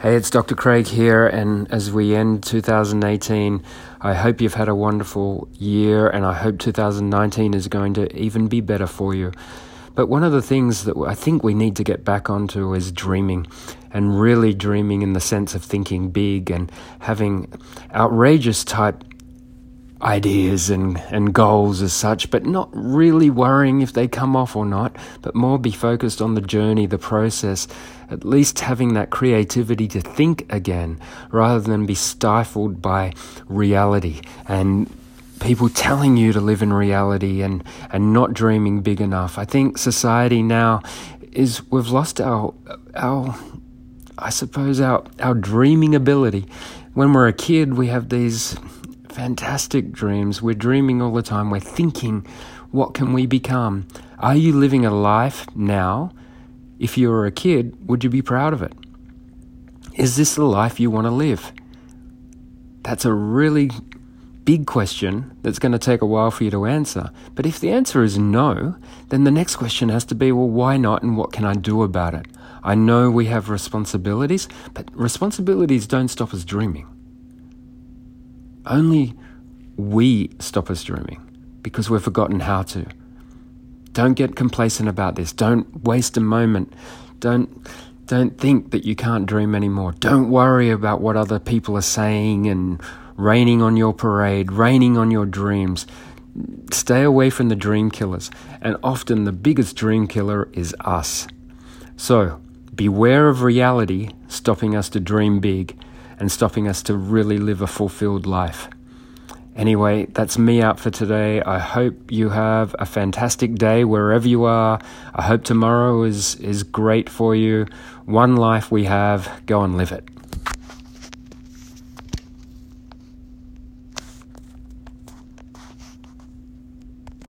Hey, it's Dr. Craig here, and as we end 2018, I hope you've had a wonderful year, and I hope 2019 is going to even be better for you. But one of the things that I think we need to get back onto is dreaming, and really dreaming in the sense of thinking big and having outrageous type ideas and, and goals as such, but not really worrying if they come off or not, but more be focused on the journey, the process, at least having that creativity to think again rather than be stifled by reality and people telling you to live in reality and, and not dreaming big enough. I think society now is we've lost our our I suppose our our dreaming ability. When we're a kid we have these fantastic dreams. We're dreaming all the time. We're thinking, what can we become? Are you living a life now? If you were a kid, would you be proud of it? Is this the life you want to live? That's a really big question that's going to take a while for you to answer. But if the answer is no, then the next question has to be well, why not and what can I do about it? I know we have responsibilities, but responsibilities don't stop us dreaming. Only we stop us dreaming because we've forgotten how to. Don't get complacent about this. Don't waste a moment. Don't don't think that you can't dream anymore. Don't worry about what other people are saying and raining on your parade, raining on your dreams. Stay away from the dream killers. And often the biggest dream killer is us. So, beware of reality stopping us to dream big and stopping us to really live a fulfilled life. Anyway, that's me out for today. I hope you have a fantastic day wherever you are. I hope tomorrow is, is great for you. One life we have, go and live it.